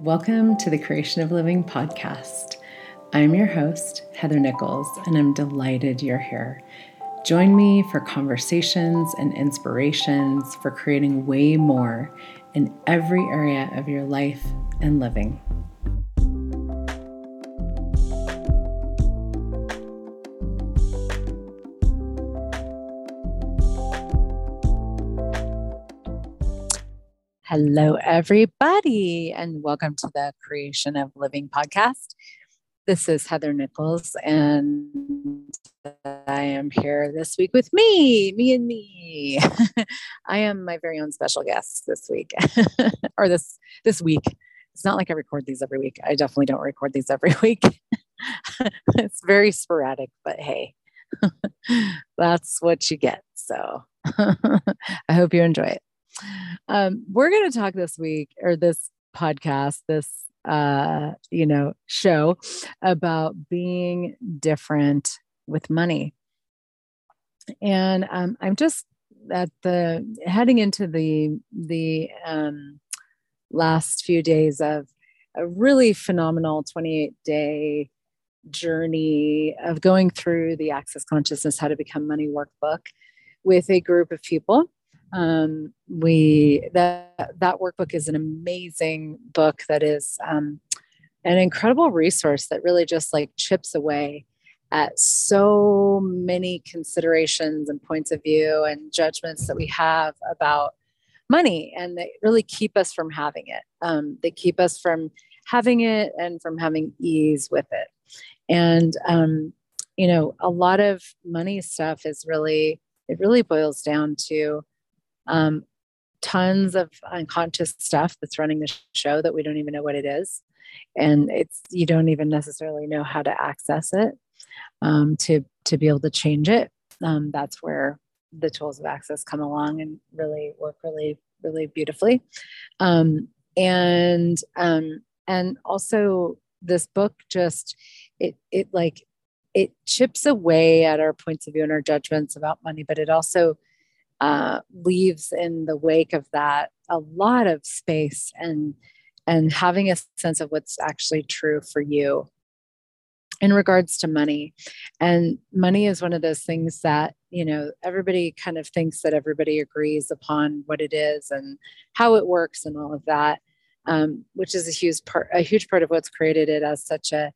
Welcome to the Creation of Living podcast. I'm your host, Heather Nichols, and I'm delighted you're here. Join me for conversations and inspirations for creating way more in every area of your life and living. Hello, everybody, and welcome to the Creation of Living podcast. This is Heather Nichols, and I am here this week with me, me and me. I am my very own special guest this week, or this this week. It's not like I record these every week. I definitely don't record these every week. it's very sporadic, but hey, that's what you get. So I hope you enjoy it. Um, we're going to talk this week or this podcast, this uh, you know, show about being different with money. And um, I'm just at the heading into the the um, last few days of a really phenomenal 28 day journey of going through the Access Consciousness How to Become Money workbook with a group of people um, we that that workbook is an amazing book that is um, an incredible resource that really just like chips away at so many considerations and points of view and judgments that we have about money and they really keep us from having it. Um, they keep us from having it and from having ease with it. And um, you know a lot of money stuff is really it really boils down to um, tons of unconscious stuff that's running the show that we don't even know what it is. And it's you don't even necessarily know how to access it um, to to be able to change it. Um, that's where the tools of access come along and really work really really beautifully. Um, and um, and also this book just it it like it chips away at our points of view and our judgments about money but it also uh, leaves in the wake of that a lot of space and and having a sense of what's actually true for you in regards to money. And money is one of those things that you know everybody kind of thinks that everybody agrees upon what it is and how it works and all of that um, which is a huge part a huge part of what's created it as such a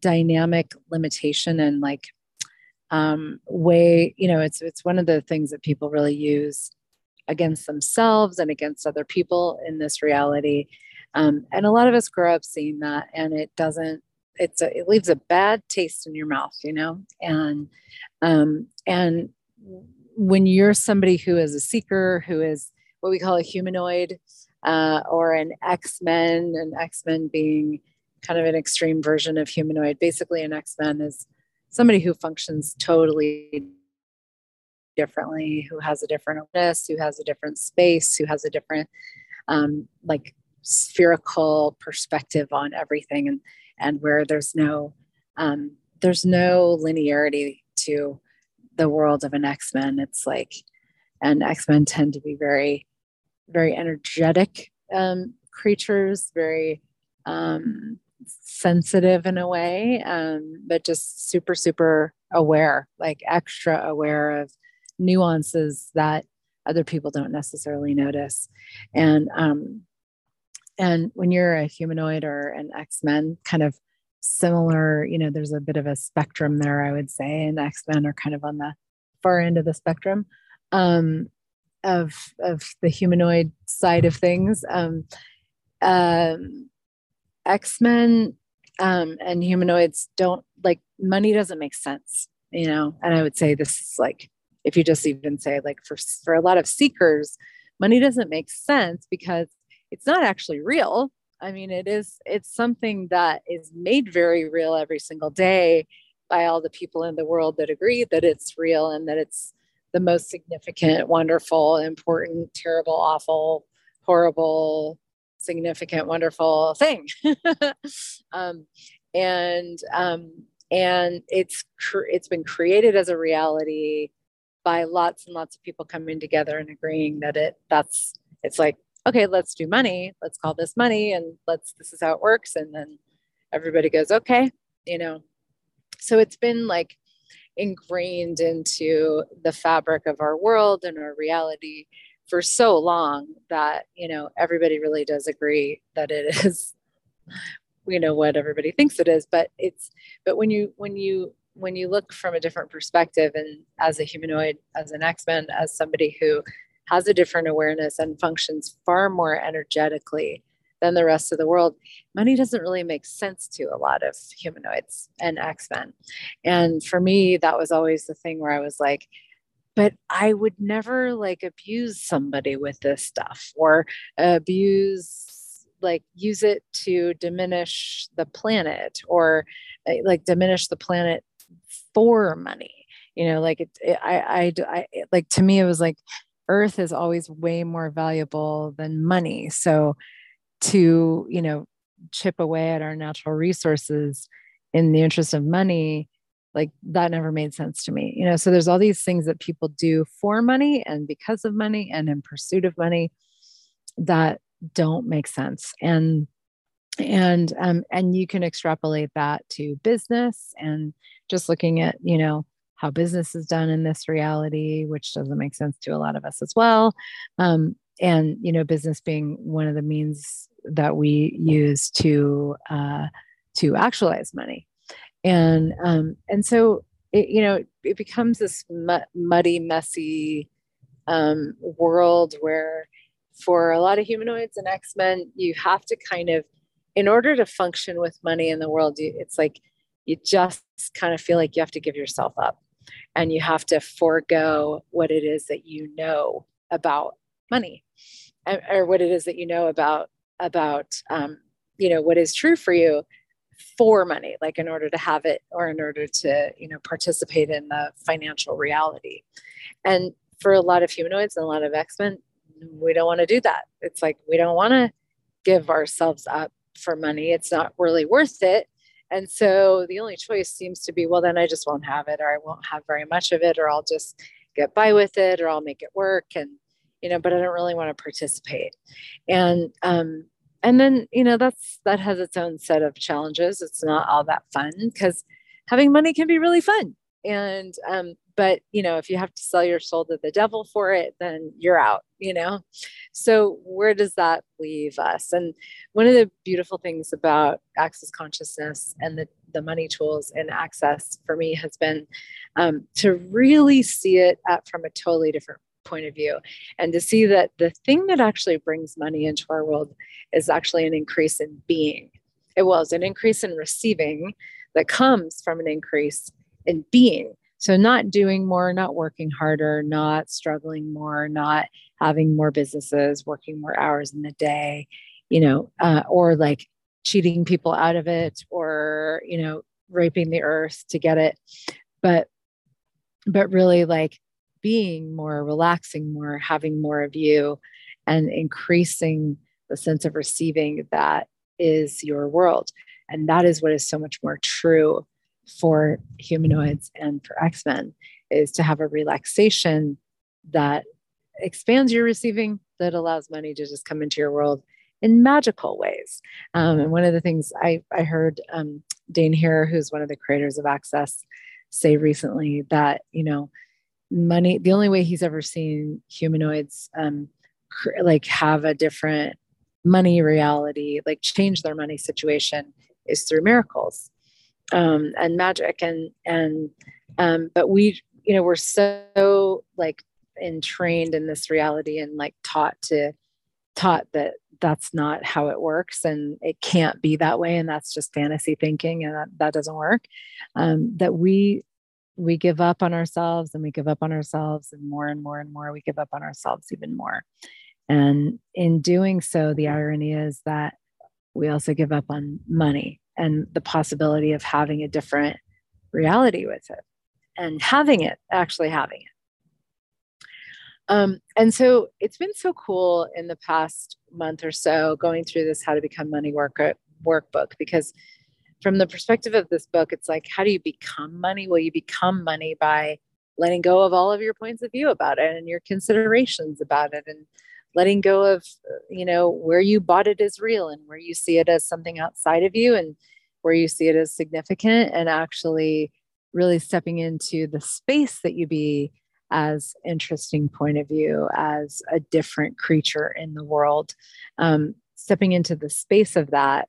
dynamic limitation and like um, way you know it's it's one of the things that people really use against themselves and against other people in this reality. Um, and a lot of us grow up seeing that and it doesn't it's a, it leaves a bad taste in your mouth you know? And um, and when you're somebody who is a seeker who is what we call a humanoid uh, or an x-men an x-men being kind of an extreme version of humanoid basically an x-men is somebody who functions totally differently, who has a different awareness, who has a different space, who has a different um, like spherical perspective on everything, and and where there's no um, there's no linearity to the world of an X Men. It's like, and X Men tend to be very very energetic um, creatures, very um, sensitive in a way, um, but just super, super aware, like extra aware of nuances that other people don't necessarily notice. And um, and when you're a humanoid or an X-Men, kind of similar, you know, there's a bit of a spectrum there, I would say, and X-Men are kind of on the far end of the spectrum um, of of the humanoid side of things. Um, um, X-Men um, and humanoids don't like money doesn't make sense, you know. And I would say this is like if you just even say like for for a lot of seekers, money doesn't make sense because it's not actually real. I mean, it is it's something that is made very real every single day by all the people in the world that agree that it's real and that it's the most significant, wonderful, important, terrible, awful, horrible, significant, wonderful thing. um, and um, and it's cr- it's been created as a reality by lots and lots of people coming together and agreeing that it that's it's like okay, let's do money. Let's call this money and let's, this is how it works. And then everybody goes, okay, you know. So it's been like ingrained into the fabric of our world and our reality for so long that, you know, everybody really does agree that it is you know what everybody thinks it is but it's but when you when you when you look from a different perspective and as a humanoid as an x-men as somebody who has a different awareness and functions far more energetically than the rest of the world money doesn't really make sense to a lot of humanoids and x-men. And for me that was always the thing where i was like but i would never like abuse somebody with this stuff or abuse like use it to diminish the planet or uh, like diminish the planet for money you know like it, it I, I i like to me it was like earth is always way more valuable than money. So to you know chip away at our natural resources in the interest of money like that never made sense to me you know? So there's all these things that people do for money and because of money and in pursuit of money that don't make sense. And and um, and you can extrapolate that to business and just looking at you know how business is done in this reality which doesn't make sense to a lot of us as well. Um, and you know business being one of the means that we use to uh, to actualize money and um, and so it, you know it becomes this muddy messy um, world where for a lot of humanoids and X-Men, you have to kind of, in order to function with money in the world, it's like you just kind of feel like you have to give yourself up and you have to forego what it is that you know about money or what it is that you know about about um, you know what is true for you for money like in order to have it or in order to you know participate in the financial reality and for a lot of humanoids and a lot of x-men we don't want to do that. It's like we don't want to give ourselves up for money. It's not really worth it. And so the only choice seems to be, well, then I just won't have it, or I won't have very much of it, or I'll just get by with it, or I'll make it work. And, you know, but I don't really want to participate. And, um, and then, you know, that's, that has its own set of challenges. It's not all that fun because having money can be really fun. And, um, but you know if you have to sell your soul to the devil for it then you're out you know so where does that leave us and one of the beautiful things about access consciousness and the the money tools and access for me has been um, to really see it from a totally different point of view. And to see that the thing that actually brings money into our world is actually an increase in being. It was an increase in receiving that comes from an increase in being. So, not doing more, not working harder, not struggling more, not having more businesses, working more hours in the day, you know, uh, or like cheating people out of it or, you know, raping the earth to get it. But, but really like being more, relaxing more, having more of you, and increasing the sense of receiving that is your world. And that is what is so much more true for humanoids and for X Men is to have a relaxation that expands your receiving, that allows money to just come into your world in magical ways. Um, and one of the things I, I heard um, Dain Heer, who's one of the creators of Access, say recently that, you know, money, the only way he's ever seen humanoids um, cr- like have a different money reality, like change their money situation is through miracles um, and magic and and um, but we you know we're so like entrained in this reality and like taught to taught that that's not how it works and it can't be that way and that's just fantasy thinking and that, that doesn't work um, that we we give up on ourselves and we give up on ourselves and more and more and more we give up on ourselves even more and in doing so the irony is that we also give up on money and the possibility of having a different reality with it and having it, actually having it. Um, and so it's been so cool in the past month or so going through this How to Become Money work, uh, workbook because from the perspective of this book, it's like, how do you become money? Well, you become money by letting go of all of your points of view about it and your considerations about it and letting go of you know where you bought it as real and where you see it as something outside of you and where you see it as significant and actually really stepping into the space that you be as interesting point of view as a different creature in the world um, stepping into the space of that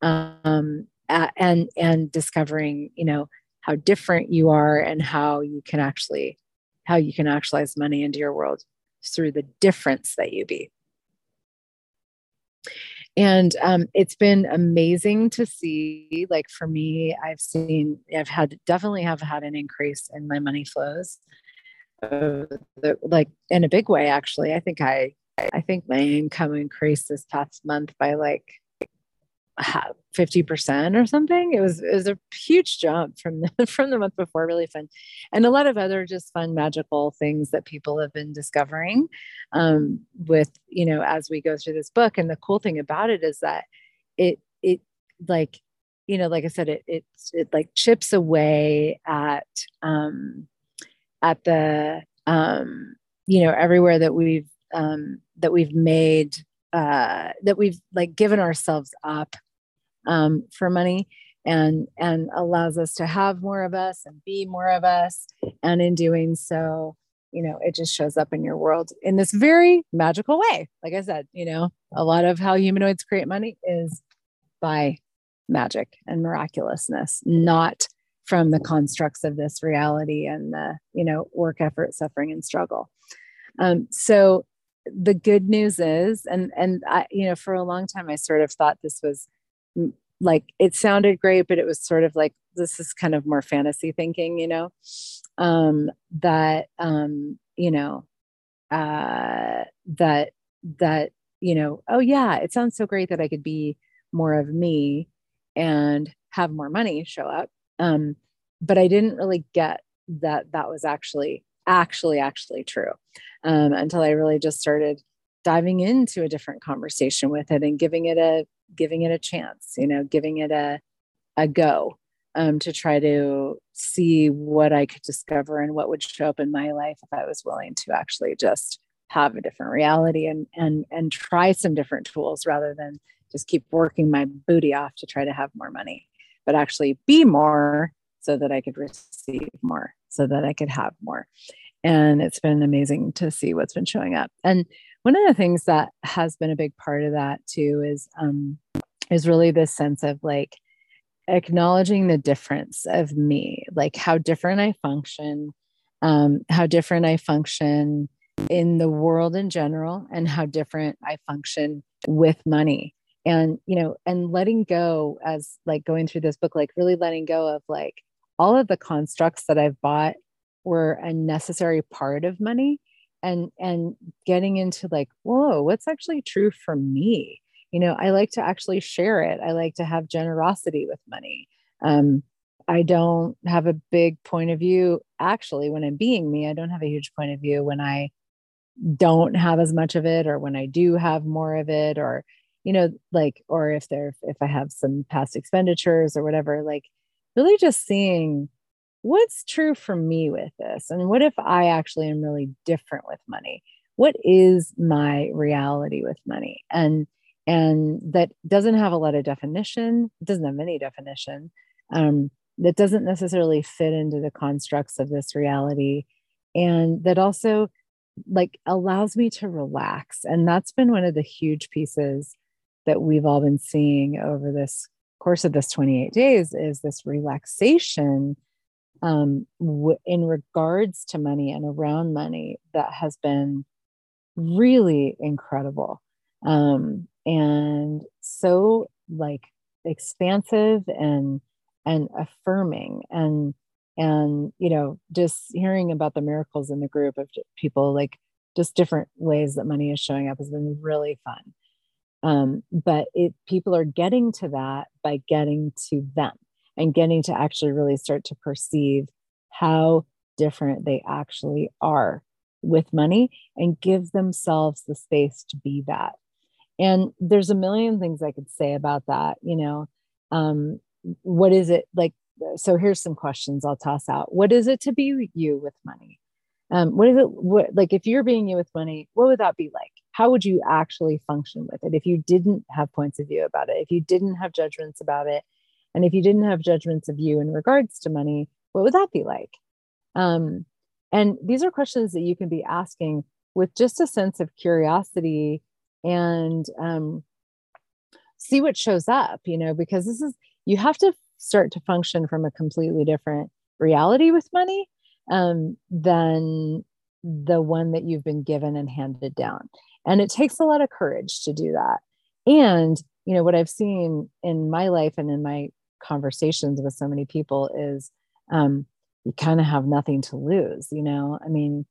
um, and and discovering you know how different you are and how you can actually how you can actualize money into your world through the difference that you be. And um, it's been amazing to see like for me i've seen i've had definitely have had an increase in my money flows. Uh, like in a big way actually. I think i i think my income increased this past month by like 50% or something. It was it was a huge jump from the, from the month before, really fun. And a lot of other just fun magical things that people have been discovering um, with, you know, as we go through this book. And the cool thing about it is that it it like, you know, like I said, it it it like chips away at um at the um, you know, everywhere that we've um that we've made uh, that we've like given ourselves up um, for money and and allows us to have more of us and be more of us. And in doing so you know it just shows up in your world in this very magical way. Like i said you know a lot of how humanoids create money is by magic and miraculousness not from the constructs of this reality and the you know work effort suffering and struggle. Um, so the good news is and and i you know for a long time i sort of thought this was like it sounded great but it was sort of like this is kind of more fantasy thinking you know? Um that um you know uh that that you know oh yeah it sounds so great that i could be more of me and have more money show up. Um but i didn't really get that that was actually actually actually true um, until I really just started diving into a different conversation with it and giving it a giving it a chance, you know, giving it a a go um, to try to see what I could discover and what would show up in my life if I was willing to actually just have a different reality and and and try some different tools rather than just keep working my booty off to try to have more money, but actually be more so that I could receive more, so that I could have more. And it's been amazing to see what's been showing up. And one of the things that has been a big part of that too is um is really this sense of like acknowledging the difference of me like how different i function um how different i function in the world in general and how different i function with money. And you know and letting go as like going through this book like really letting go of like all of the constructs that i've bought were a necessary part of money and and getting into like whoa what's actually true for me? You know i like to actually share it. I like to have generosity with money. Um, i don't have a big point of view. Actually when i'm being me i don't have a huge point of view when i don't have as much of it or when i do have more of it or you know like or if there if i have some past expenditures or whatever like really just seeing what's true for me with this? And what if I actually am really different with money? What is my reality with money? And and that doesn't have a lot of definition, doesn't have any definition. Um, that doesn't necessarily fit into the constructs of this reality. And that also like allows me to relax. And that's been one of the huge pieces that we've all been seeing over this course of this 28 days is this relaxation um, w- in regards to money and around money that has been really incredible. Um, and so like expansive and and affirming and and you know just hearing about the miracles in the group of people like just different ways that money is showing up has been really fun um, but it people are getting to that by getting to them and getting to actually really start to perceive how different they actually are with money and give themselves the space to be that. And there's a million things I could say about that. You know, um, what is it like? So here's some questions I'll toss out. What is it to be you with money? Um, what is it? What like if you're being you with money? What would that be like? How would you actually function with it if you didn't have points of view about it if you didn't have judgments about it? And if you didn't have judgments of you in regards to money what would that be like? Um, and these are questions that you can be asking with just a sense of curiosity and um, see what shows up you know because this is you have to start to function from a completely different reality with money um, than the one that you've been given and handed down and it takes a lot of courage to do that and you know what i've seen in my life and in my conversations with so many people is um, you kind of have nothing to lose you know i mean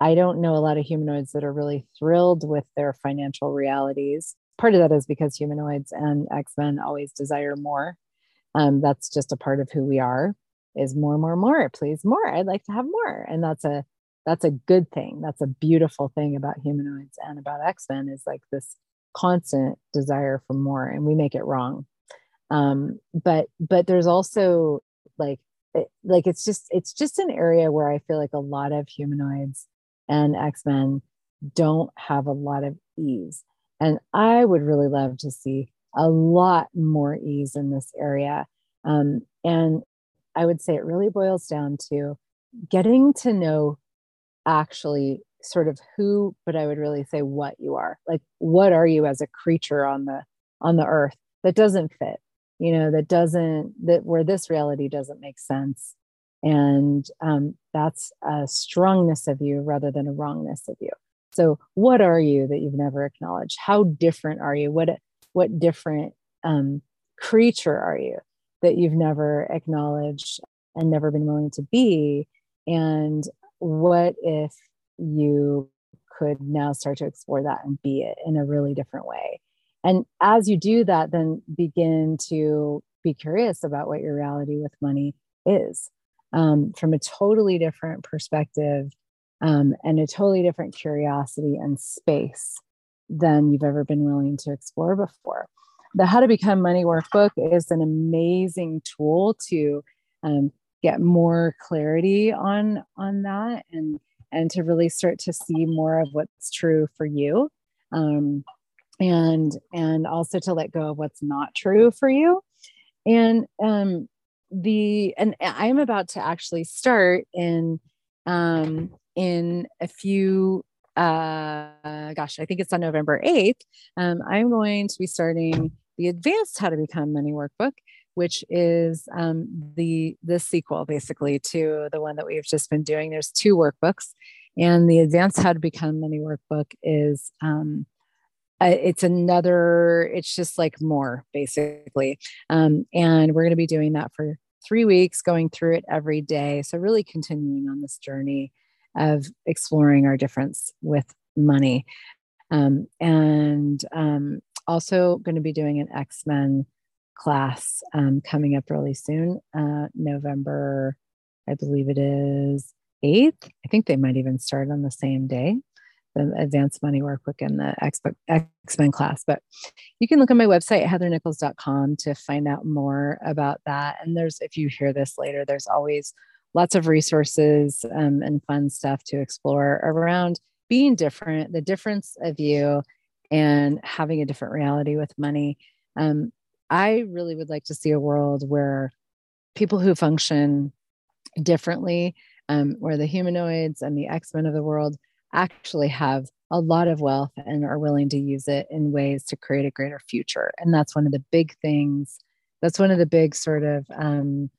I don't know a lot of humanoids that are really thrilled with their financial realities. Part of that is because humanoids and X Men always desire more. Um, that's just a part of who we are. Is more, more, more. Please, more. I'd like to have more, and that's a that's a good thing. That's a beautiful thing about humanoids and about X Men is like this constant desire for more, and we make it wrong. Um, but but there's also like it, like it's just it's just an area where I feel like a lot of humanoids and X Men don't have a lot of ease. And I would really love to see a lot more ease in this area. Um, and I would say it really boils down to getting to know actually sort of who, but I would really say what you are. Like, what are you as a creature on the on the earth that doesn't fit? You know, that doesn't that where this reality doesn't make sense and um, that's a strongness of you rather than a wrongness of you so what are you that you've never acknowledged how different are you what what different um, creature are you that you've never acknowledged and never been willing to be and what if you could now start to explore that and be it in a really different way and as you do that then begin to be curious about what your reality with money is um, from a totally different perspective um, and a totally different curiosity and space than you've ever been willing to explore before. The How to Become Money Workbook is an amazing tool to um, get more clarity on on that and and to really start to see more of what's true for you um, and and also to let go of what's not true for you. And um, the and i'm about to actually start in um in a few uh gosh i think it's on november 8th um, i'm going to be starting the advanced how to become money workbook which is um, the the sequel basically to the one that we've just been doing. There's two workbooks and the advanced how to become money workbook is um, it's another it's just like more basically. Um, and we're going to be doing that for three weeks going through it every day. So really continuing on this journey of exploring our difference with money. Um, and um, also going to be doing an x-men class um, coming up really soon uh, november i believe it is 8th i think they might even start on the same day the advanced money workbook and the X-Men class. But you can look on my website, heathernichols.com, to find out more about that. And there's, if you hear this later, there's always lots of resources um, and fun stuff to explore around being different, the difference of you, and having a different reality with money. Um, I really would like to see a world where people who function differently, um, where the humanoids and the X Men of the world actually have a lot of wealth and are willing to use it in ways to create a greater future. And that's one of the big things. That's one of the big sort of um,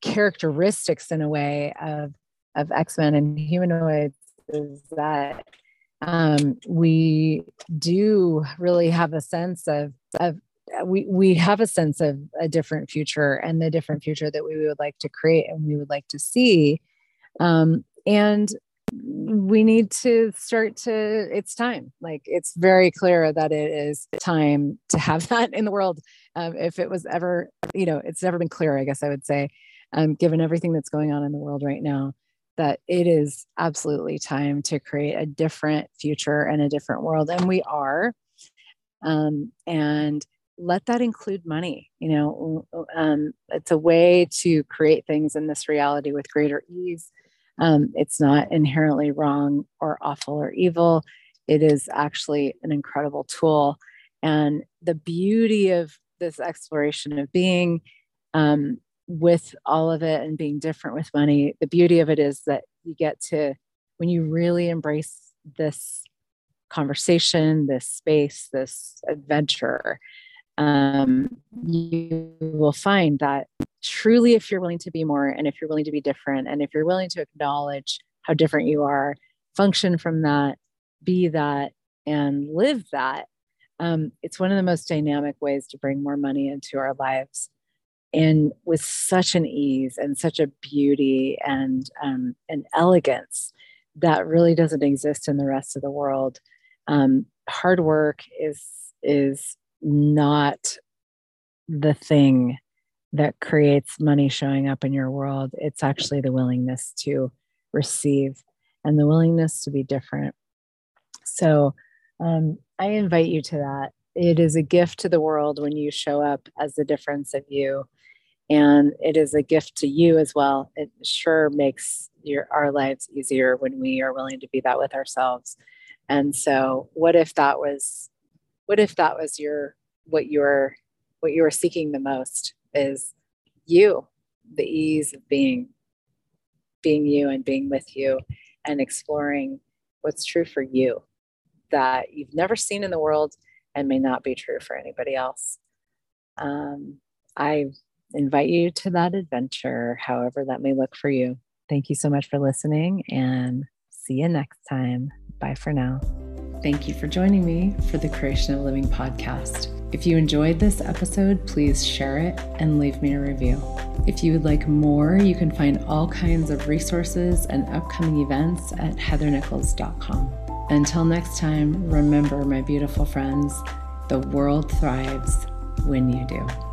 characteristics, in a way, of of X Men and humanoids is that um, we do really have a sense of of we we have a sense of a different future and the different future that we would like to create and we would like to see. Um, and we need to start to it's time. Like it's very clear that it is time to have that in the world. Um, if it was ever you know it's never been clear i guess i would say um, given everything that's going on in the world right now that it is absolutely time to create a different future and a different world. And we are. Um, and let that include money you know um, it's a way to create things in this reality with greater ease um, it's not inherently wrong or awful or evil. it is actually an incredible tool. And the beauty of this exploration of being um, with all of it and being different with money, the beauty of it is that you get to, when you really embrace this conversation, this space, this adventure, um, you will find that truly, if you're willing to be more and if you're willing to be different, and if you're willing to acknowledge how different you are, function from that, be that, and live that, um, it's one of the most dynamic ways to bring more money into our lives. And with such an ease and such a beauty and um, an elegance that really doesn't exist in the rest of the world. Um, hard work is is not the thing that creates money showing up in your world it's actually the willingness to receive and the willingness to be different so um, I invite you to that. It is a gift to the world when you show up as the difference of you. And it is a gift to you as well. It sure makes your our lives easier when we are willing to be that with ourselves. And so what if that was what if that was your what you're what you are seeking the most is you, the ease of being being you and being with you and exploring what's true for you that you've never seen in the world and may not be true for anybody else. Um, I invite you to that adventure, however that may look for you. Thank you so much for listening and see you next time. Bye for now. Thank you for joining me for the Creation of Living podcast. If you enjoyed this episode, please share it and leave me a review. If you would like more, you can find all kinds of resources and upcoming events at heathernichols.com. Until next time, remember, my beautiful friends, the world thrives when you do.